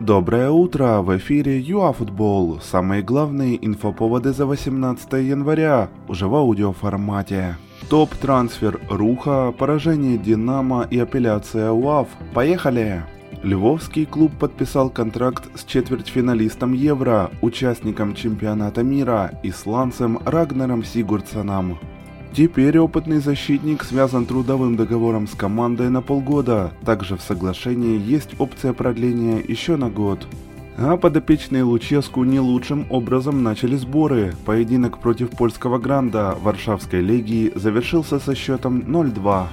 Доброе утро! В эфире ЮАФутбол. Самые главные инфоповоды за 18 января, уже в аудиоформате. Топ-трансфер Руха, поражение Динамо и апелляция УАФ. Поехали! Львовский клуб подписал контракт с четвертьфиналистом Евро, участником чемпионата мира, исландцем Рагнером Сигурдсоном. Теперь опытный защитник связан трудовым договором с командой на полгода. Также в соглашении есть опция продления еще на год. А подопечные Луческу не лучшим образом начали сборы. Поединок против польского Гранда Варшавской легии завершился со счетом 0-2.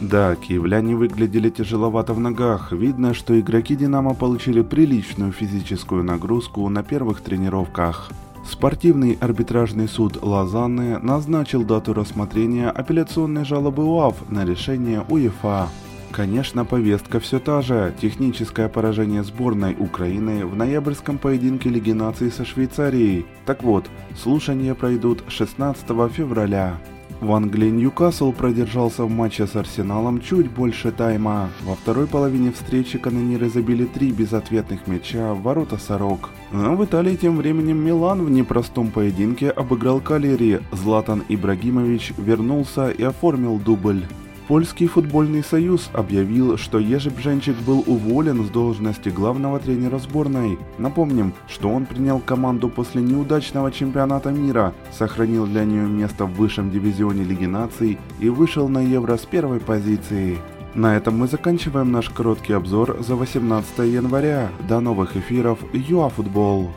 Да, киевляне выглядели тяжеловато в ногах. Видно, что игроки «Динамо» получили приличную физическую нагрузку на первых тренировках. Спортивный арбитражный суд Лозанны назначил дату рассмотрения апелляционной жалобы УАФ на решение УЕФА. Конечно, повестка все та же. Техническое поражение сборной Украины в ноябрьском поединке Лиги наций со Швейцарией. Так вот, слушания пройдут 16 февраля. В Англии Ньюкасл продержался в матче с Арсеналом чуть больше тайма. Во второй половине встречи канониры забили три безответных мяча в ворота Сорок. А в Италии тем временем Милан в непростом поединке обыграл Калери. Златан Ибрагимович вернулся и оформил дубль. Польский футбольный союз объявил, что Ежи Бженчик был уволен с должности главного тренера сборной. Напомним, что он принял команду после неудачного чемпионата мира, сохранил для нее место в высшем дивизионе Лиги наций и вышел на Евро с первой позиции. На этом мы заканчиваем наш короткий обзор за 18 января. До новых эфиров ЮАФутбол.